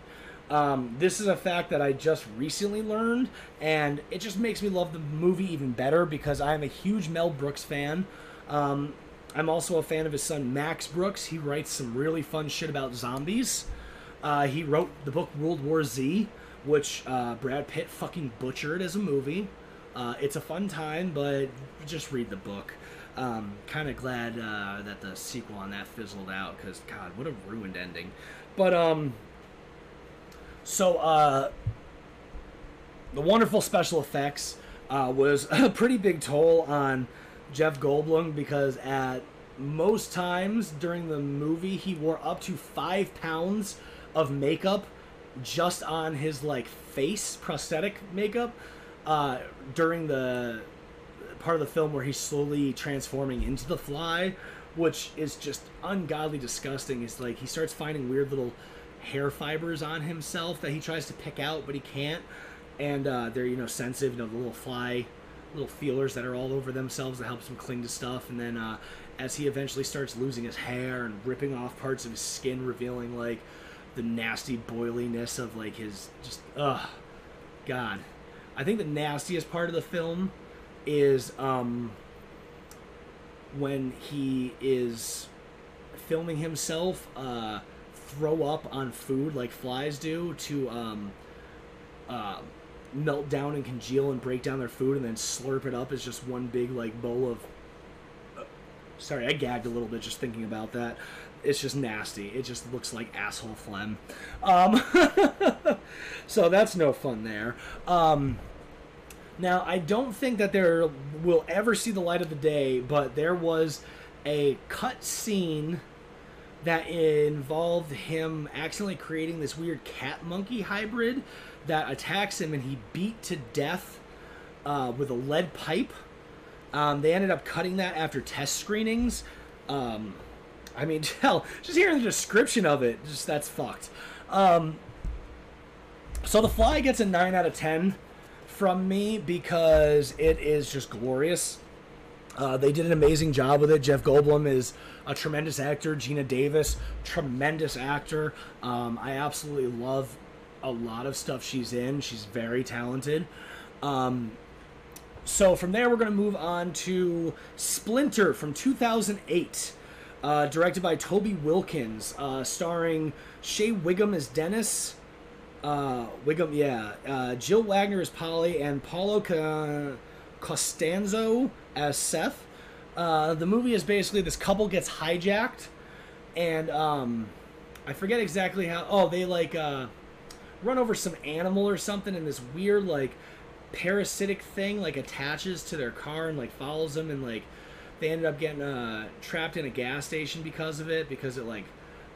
Um, this is a fact that I just recently learned, and it just makes me love the movie even better because I am a huge Mel Brooks fan. Um, I'm also a fan of his son Max Brooks. He writes some really fun shit about zombies. Uh, he wrote the book World War Z, which uh, Brad Pitt fucking butchered as a movie. Uh, it's a fun time, but just read the book. Um, kind of glad uh, that the sequel on that fizzled out because God, what a ruined ending. But um, so uh, the wonderful special effects uh, was [laughs] a pretty big toll on Jeff Goldblum because at most times during the movie he wore up to five pounds of makeup just on his like face prosthetic makeup uh, during the part of the film where he's slowly transforming into the fly which is just ungodly disgusting. It's like he starts finding weird little hair fibers on himself that he tries to pick out but he can't. And uh, they're you know sensitive you know the little fly little feelers that are all over themselves that helps him cling to stuff. And then uh, as he eventually starts losing his hair and ripping off parts of his skin revealing like the nasty boiliness of like his just ugh god. I think the nastiest part of the film is um when he is filming himself uh throw up on food like flies do to um uh melt down and congeal and break down their food and then slurp it up as just one big like bowl of sorry i gagged a little bit just thinking about that it's just nasty it just looks like asshole phlegm um, [laughs] so that's no fun there um, now i don't think that there will ever see the light of the day but there was a cut scene that involved him accidentally creating this weird cat monkey hybrid that attacks him and he beat to death uh, with a lead pipe. Um, they ended up cutting that after test screenings. Um, I mean, [laughs] hell, just hearing the description of it, just that's fucked. Um, so the fly gets a nine out of ten from me because it is just glorious. Uh, they did an amazing job with it. Jeff Goldblum is a tremendous actor. Geena Davis, tremendous actor. Um, I absolutely love a lot of stuff she's in. She's very talented. Um, so from there, we're going to move on to Splinter from 2008, uh, directed by Toby Wilkins, uh, starring Shea Whigham as Dennis. Uh, Whigham, yeah. Uh, Jill Wagner as Polly, and Paulo Ca- Costanzo as Seth. Uh, the movie is basically this couple gets hijacked, and um, I forget exactly how. Oh, they like uh, run over some animal or something, and this weird like parasitic thing like attaches to their car and like follows them, and like they ended up getting uh, trapped in a gas station because of it, because it like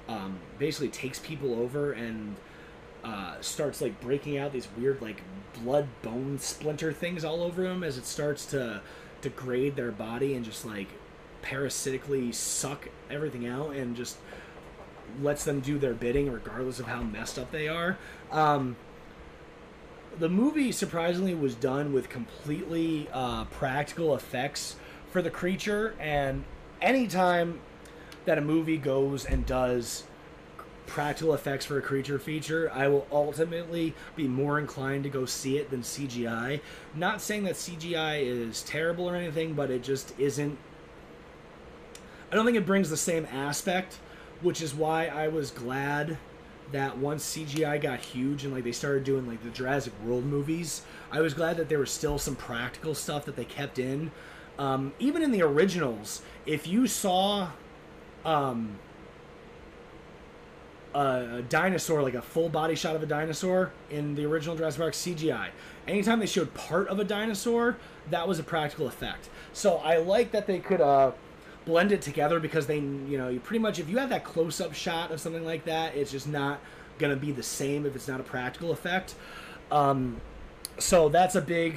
um, basically takes people over and uh, starts like breaking out these weird like blood bone splinter things all over them as it starts to degrade their body and just like parasitically suck everything out and just lets them do their bidding regardless of how messed up they are. Um, the movie surprisingly was done with completely uh, practical effects for the creature, and anytime that a movie goes and does practical effects for a creature feature, I will ultimately be more inclined to go see it than CGI. Not saying that CGI is terrible or anything, but it just isn't. I don't think it brings the same aspect, which is why I was glad that once CGI got huge and like they started doing like the Jurassic World movies, I was glad that there was still some practical stuff that they kept in. Um, even in the originals, if you saw um, a dinosaur, like a full body shot of a dinosaur in the original Jurassic Park CGI. Anytime they showed part of a dinosaur, that was a practical effect. So I like that they could uh, blend it together because they, you know, you pretty much if you have that close up shot of something like that, it's just not gonna be the same if it's not a practical effect. Um, so that's a big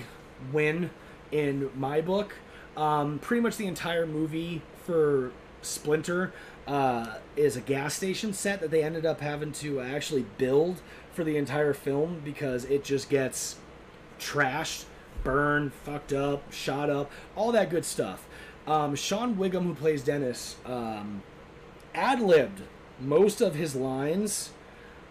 win in my book. Um, pretty much the entire movie for Splinter uh, is a gas station set that they ended up having to actually build for the entire film because it just gets trashed, burned, fucked up, shot up, all that good stuff. Um, Sean Whigham, who plays Dennis, um, ad libbed most of his lines,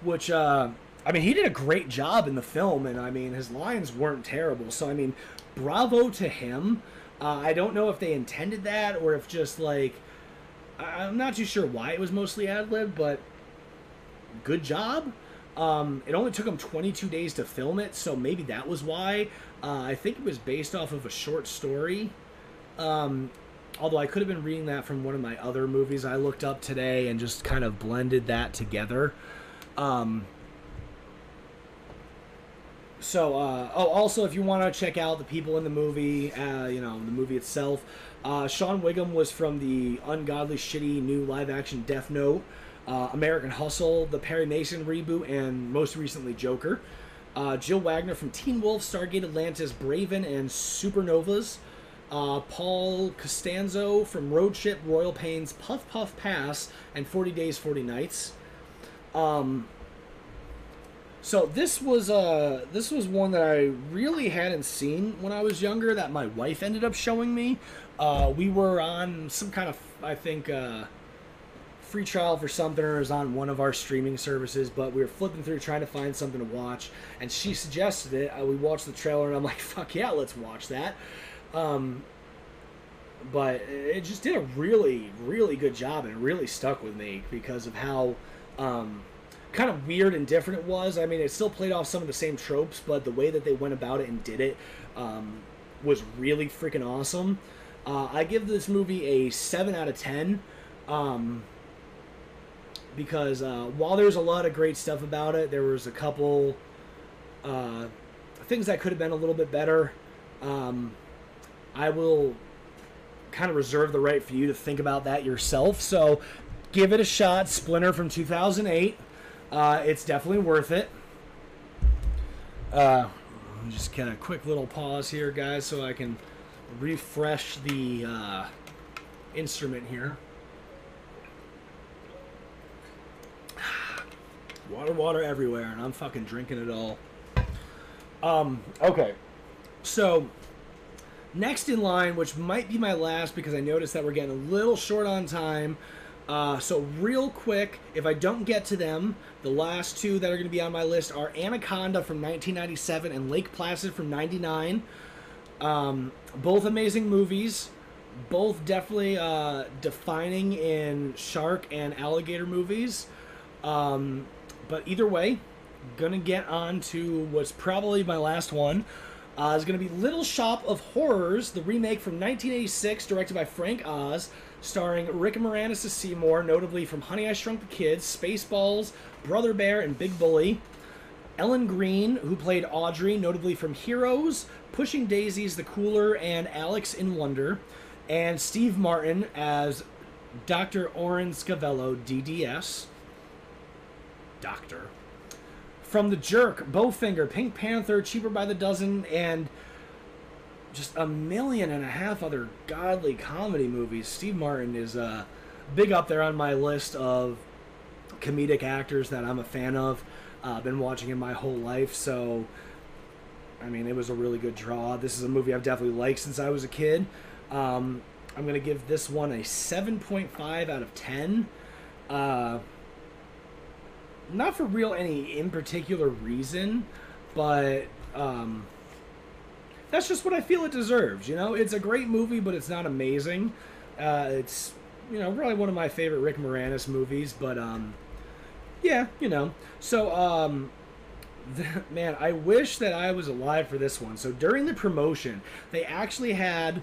which uh, I mean, he did a great job in the film, and I mean, his lines weren't terrible. So I mean, bravo to him. Uh, I don't know if they intended that or if just like I- I'm not too sure why it was mostly ad lib, but good job. Um, it only took them 22 days to film it, so maybe that was why. Uh, I think it was based off of a short story. Um, although I could have been reading that from one of my other movies I looked up today and just kind of blended that together. Um, so, uh, oh, also, if you want to check out the people in the movie, uh, you know, the movie itself, uh, Sean Whigham was from the ungodly, shitty new live action Death Note, uh, American Hustle, the Perry Mason reboot, and most recently Joker. Uh, Jill Wagner from Teen Wolf, Stargate Atlantis, Braven, and Supernovas. Uh, Paul Costanzo from Road Trip, Royal Pains, Puff Puff Pass, and 40 Days, 40 Nights. Um, so this was uh this was one that I really hadn't seen when I was younger that my wife ended up showing me. Uh, we were on some kind of I think uh, free trial for something or was on one of our streaming services, but we were flipping through trying to find something to watch, and she suggested it. Uh, we watched the trailer, and I'm like, [laughs] "Fuck yeah, let's watch that." Um, but it just did a really, really good job, and really stuck with me because of how um, kind of weird and different it was. I mean, it still played off some of the same tropes, but the way that they went about it and did it um, was really freaking awesome. Uh, I give this movie a seven out of ten. Um, because uh, while there's a lot of great stuff about it, there was a couple uh, things that could have been a little bit better. Um, I will kind of reserve the right for you to think about that yourself. So give it a shot. Splinter from 2008. Uh, it's definitely worth it. Uh, just get a quick little pause here, guys, so I can refresh the uh, instrument here. [sighs] Water, water everywhere, and I'm fucking drinking it all. Um, okay. So, next in line, which might be my last because I noticed that we're getting a little short on time. Uh, so, real quick, if I don't get to them, the last two that are going to be on my list are Anaconda from 1997 and Lake Placid from 99. Um, both amazing movies. Both definitely uh, defining in shark and alligator movies. Um, but either way, gonna get on to what's probably my last one. Uh, is gonna be Little Shop of Horrors, the remake from 1986, directed by Frank Oz, starring Rick Moranis as Seymour, notably from Honey I Shrunk the Kids, Spaceballs, Brother Bear, and Big Bully. Ellen Greene, who played Audrey, notably from Heroes, Pushing Daisies, The Cooler, and Alex in Wonder, and Steve Martin as Dr. Orin Scrivello, DDS. Doctor. From The Jerk, Bowfinger, Pink Panther, Cheaper by the Dozen, and just a million and a half other godly comedy movies. Steve Martin is uh, big up there on my list of comedic actors that I'm a fan of. I've uh, been watching him my whole life, so I mean, it was a really good draw. This is a movie I've definitely liked since I was a kid. Um, I'm gonna give this one a 7.5 out of 10. Uh, not for real any in particular reason, but um, that's just what I feel it deserves. You know, it's a great movie, but it's not amazing. Uh, it's you know probably one of my favorite Rick Moranis movies, but um, yeah, you know. So um, [laughs] man, I wish that I was alive for this one. So during the promotion, they actually had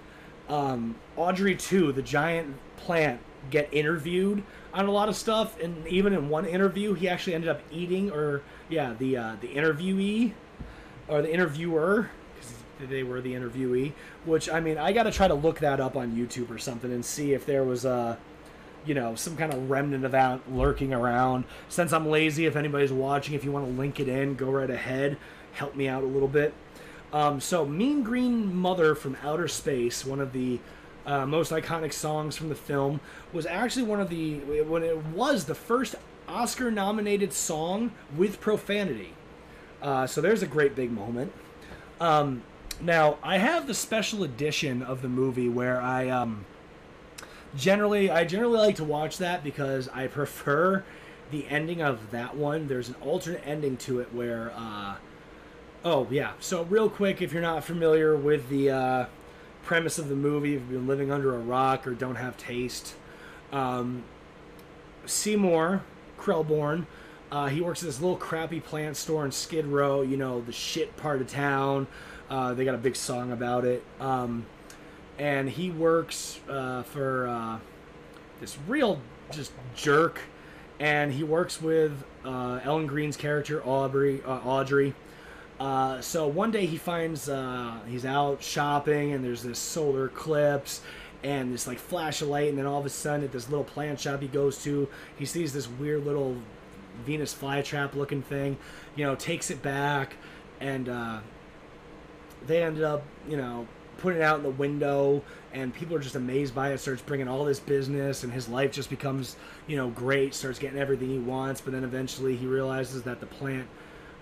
um, Audrey 2, the giant plant, get interviewed on a lot of stuff, and even in one interview, he actually ended up eating, or yeah, the uh, the interviewee or the interviewer, they were the interviewee. Which I mean, I got to try to look that up on YouTube or something and see if there was a you know some kind of remnant of that lurking around. Since I'm lazy, if anybody's watching, if you want to link it in, go right ahead. Help me out a little bit. Um, so, Mean Green Mother from Outer Space, one of the uh, most iconic songs from the film, was actually one of the when it was the first Oscar-nominated song with profanity. Uh, so there's a great big moment. Um, now I have the special edition of the movie where I um, generally I generally like to watch that because I prefer the ending of that one. There's an alternate ending to it where. Uh, oh yeah. So real quick, if you're not familiar with the uh, premise of the movie, if you've been living under a rock or don't have taste, um, Seymour Krelborn. Uh, he works at this little crappy plant store in Skid Row, you know, the shit part of town. Uh, they got a big song about it. Um, and he works uh, for uh, this real just jerk. And he works with uh, Ellen Greene's character, Aubrey, uh, Audrey. So one day he finds he's out shopping and there's this solar eclipse and this like flash of light and then all of a sudden at this little plant shop he goes to he sees this weird little Venus flytrap looking thing you know takes it back and uh, they ended up you know putting it out in the window and people are just amazed by it starts bringing all this business and his life just becomes you know great starts getting everything he wants but then eventually he realizes that the plant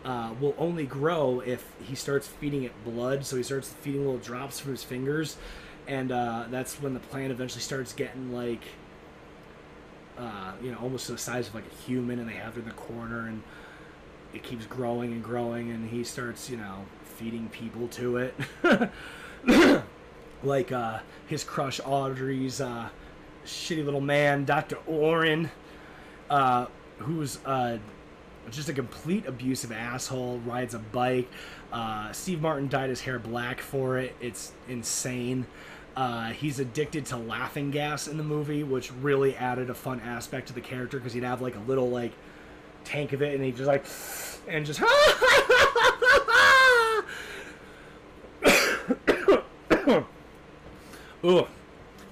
uh, will only grow if he starts feeding it blood. So he starts feeding little drops from his fingers, and uh, that's when the plant eventually starts getting like, uh, you know, almost to the size of like a human, and they have it in the corner, and it keeps growing and growing, and he starts, you know, feeding people to it, [laughs] like uh, his crush Audrey's uh, shitty little man, Doctor Orin, uh, who's uh, just a complete abusive asshole. Rides a bike. Uh, Steve Martin dyed his hair black for it. It's insane. Uh, he's addicted to laughing gas in the movie, which really added a fun aspect to the character because he'd have like a little like tank of it, and he just like and just. [laughs] Ugh.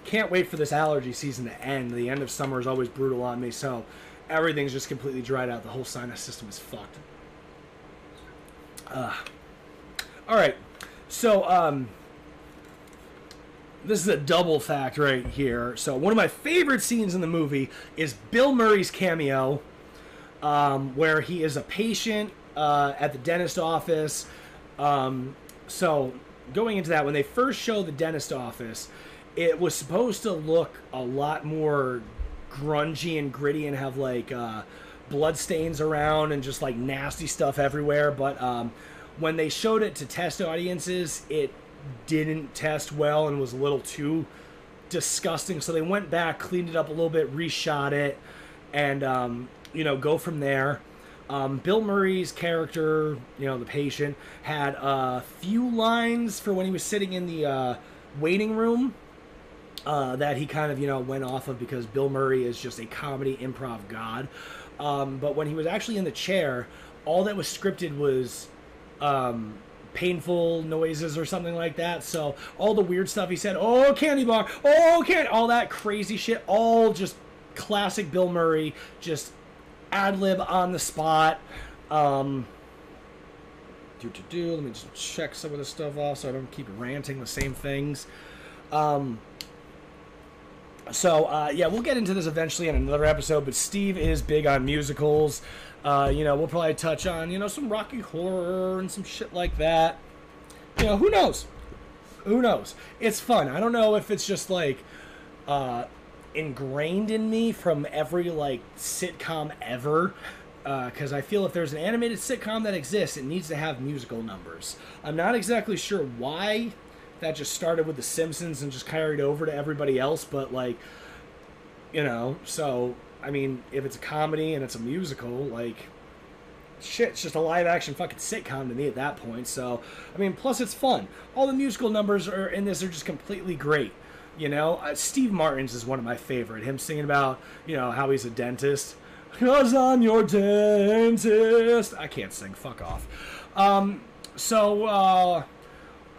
Can't wait for this allergy season to end. The end of summer is always brutal on me, so everything's just completely dried out. The whole sinus system is fucked. Uh, all right, so um, this is a double fact right here. So one of my favorite scenes in the movie is Bill Murray's cameo, um, where he is a patient uh, at the dentist office. Um, so going into that, when they first show the dentist office, it was supposed to look a lot more grungy and gritty and have like uh, blood stains around and just like nasty stuff everywhere. But um, when they showed it to test audiences, it didn't test well and was a little too disgusting. So they went back, cleaned it up a little bit, reshot it, and um, you know go from there. Um, Bill Murray's character, you know, the patient, had a few lines for when he was sitting in the uh, waiting room uh, that he kind of you know went off of because Bill Murray is just a comedy improv god. Um, but when he was actually in the chair, all that was scripted was um, painful noises or something like that. So all the weird stuff he said, oh candy bar, oh candy, all that crazy shit, all just classic Bill Murray, just ad lib on the spot. Um, do to do. Let me just check some of this stuff off so I don't keep ranting the same things. Um, so uh, yeah, we'll get into this eventually in another episode. But Steve is big on musicals. Uh, you know, we'll probably touch on you know some Rocky Horror and some shit like that. You know, who knows? Who knows? It's fun. I don't know if it's just like uh, ingrained in me from every like sitcom ever. Uh, because I feel if there's an animated sitcom that exists, it needs to have musical numbers. I'm not exactly sure why that just started with The Simpsons and just carried over to everybody else. But like, you know, so I mean, if it's a comedy and it's a musical, like, shit, it's just a live action fucking sitcom to me at that point. So I mean, plus it's fun. All the musical numbers are in this are just completely great. You know, uh, Steve Martin's is one of my favorite. Him singing about you know how he's a dentist. Cause I'm your dentist. I can't sing. Fuck off. Um, so uh,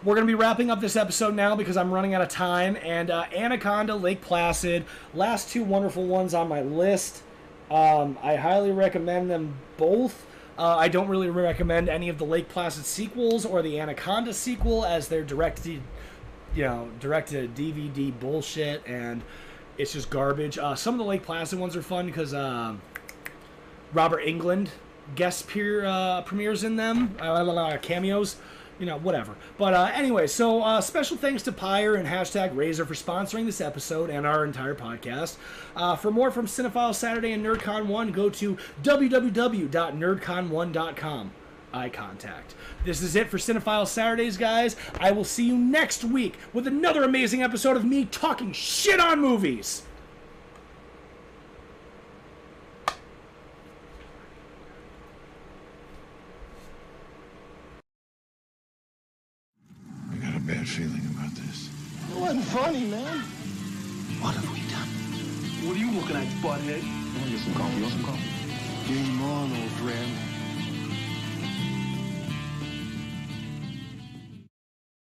we're going to be wrapping up this episode now because I'm running out of time. And uh, Anaconda, Lake Placid, last two wonderful ones on my list. Um, I highly recommend them both. Uh, I don't really recommend any of the Lake Placid sequels or the Anaconda sequel as they're directed, you know, directed DVD bullshit and it's just garbage. Uh, some of the Lake Placid ones are fun because um, Robert Englund guest peer, uh, premieres in them, uh, cameos you know, whatever. But uh, anyway, so uh, special thanks to Pyre and hashtag Razor for sponsoring this episode and our entire podcast. Uh, for more from Cinephile Saturday and NerdCon 1, go to www.nerdcon1.com. Eye contact. This is it for Cinephile Saturdays, guys. I will see you next week with another amazing episode of me talking shit on movies. I got a bad feeling about this. It wasn't funny, man. What have we done? What are you looking at, butthead? You want to get some coffee? You want some coffee? Game on, old friend.